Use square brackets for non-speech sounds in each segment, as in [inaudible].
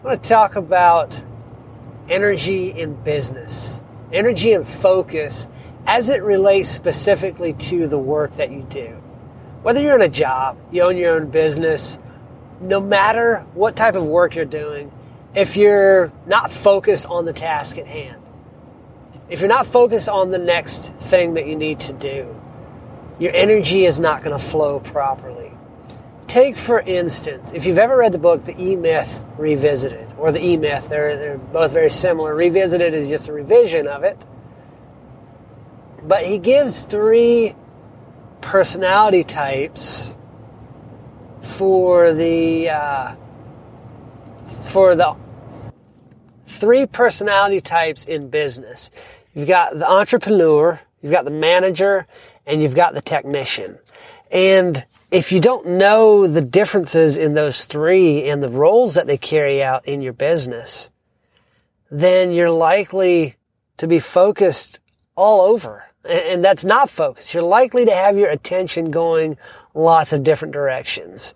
I want to talk about energy in business, energy and focus as it relates specifically to the work that you do. Whether you're in a job, you own your own business, no matter what type of work you're doing, if you're not focused on the task at hand, if you're not focused on the next thing that you need to do, your energy is not going to flow properly. Take, for instance, if you've ever read the book The E Myth Revisited, or The E Myth, they're, they're both very similar. Revisited is just a revision of it. But he gives three personality types for the uh, for the three personality types in business. You've got the entrepreneur, you've got the manager, and you've got the technician. And if you don't know the differences in those three and the roles that they carry out in your business, then you're likely to be focused all over. And that's not focus. You're likely to have your attention going lots of different directions.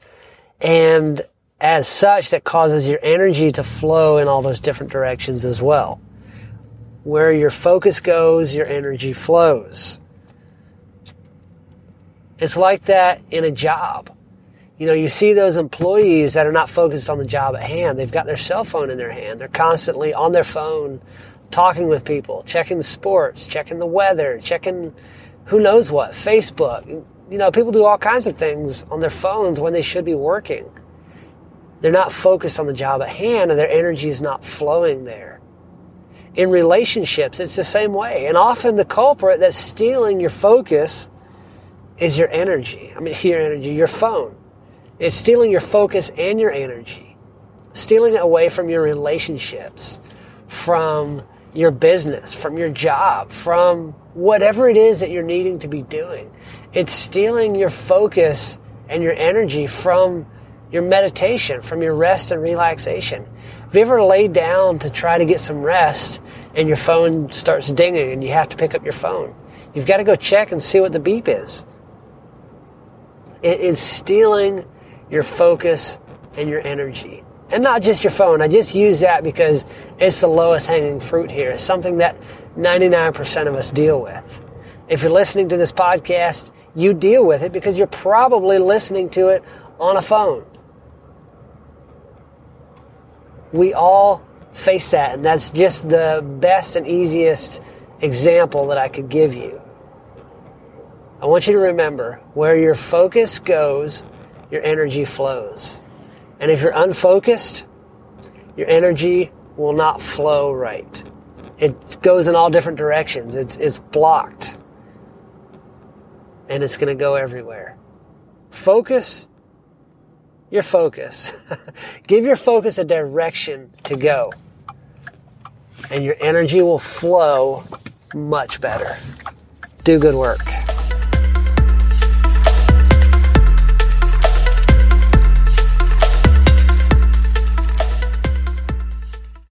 And as such, that causes your energy to flow in all those different directions as well. Where your focus goes, your energy flows. It's like that in a job. You know, you see those employees that are not focused on the job at hand. They've got their cell phone in their hand. They're constantly on their phone, talking with people, checking sports, checking the weather, checking who knows what, Facebook. You know, people do all kinds of things on their phones when they should be working. They're not focused on the job at hand and their energy is not flowing there. In relationships, it's the same way. And often the culprit that's stealing your focus is your energy. I mean, your energy, your phone. It's stealing your focus and your energy, stealing it away from your relationships, from your business, from your job, from whatever it is that you're needing to be doing. It's stealing your focus and your energy from your meditation, from your rest and relaxation. Have you ever laid down to try to get some rest and your phone starts dinging and you have to pick up your phone? You've got to go check and see what the beep is. It is stealing your focus and your energy. And not just your phone. I just use that because it's the lowest hanging fruit here. It's something that 99% of us deal with. If you're listening to this podcast, you deal with it because you're probably listening to it on a phone. We all face that, and that's just the best and easiest example that I could give you. I want you to remember where your focus goes, your energy flows. And if you're unfocused, your energy will not flow right. It goes in all different directions. It's, it's blocked. And it's going to go everywhere. Focus your focus. [laughs] Give your focus a direction to go. And your energy will flow much better. Do good work.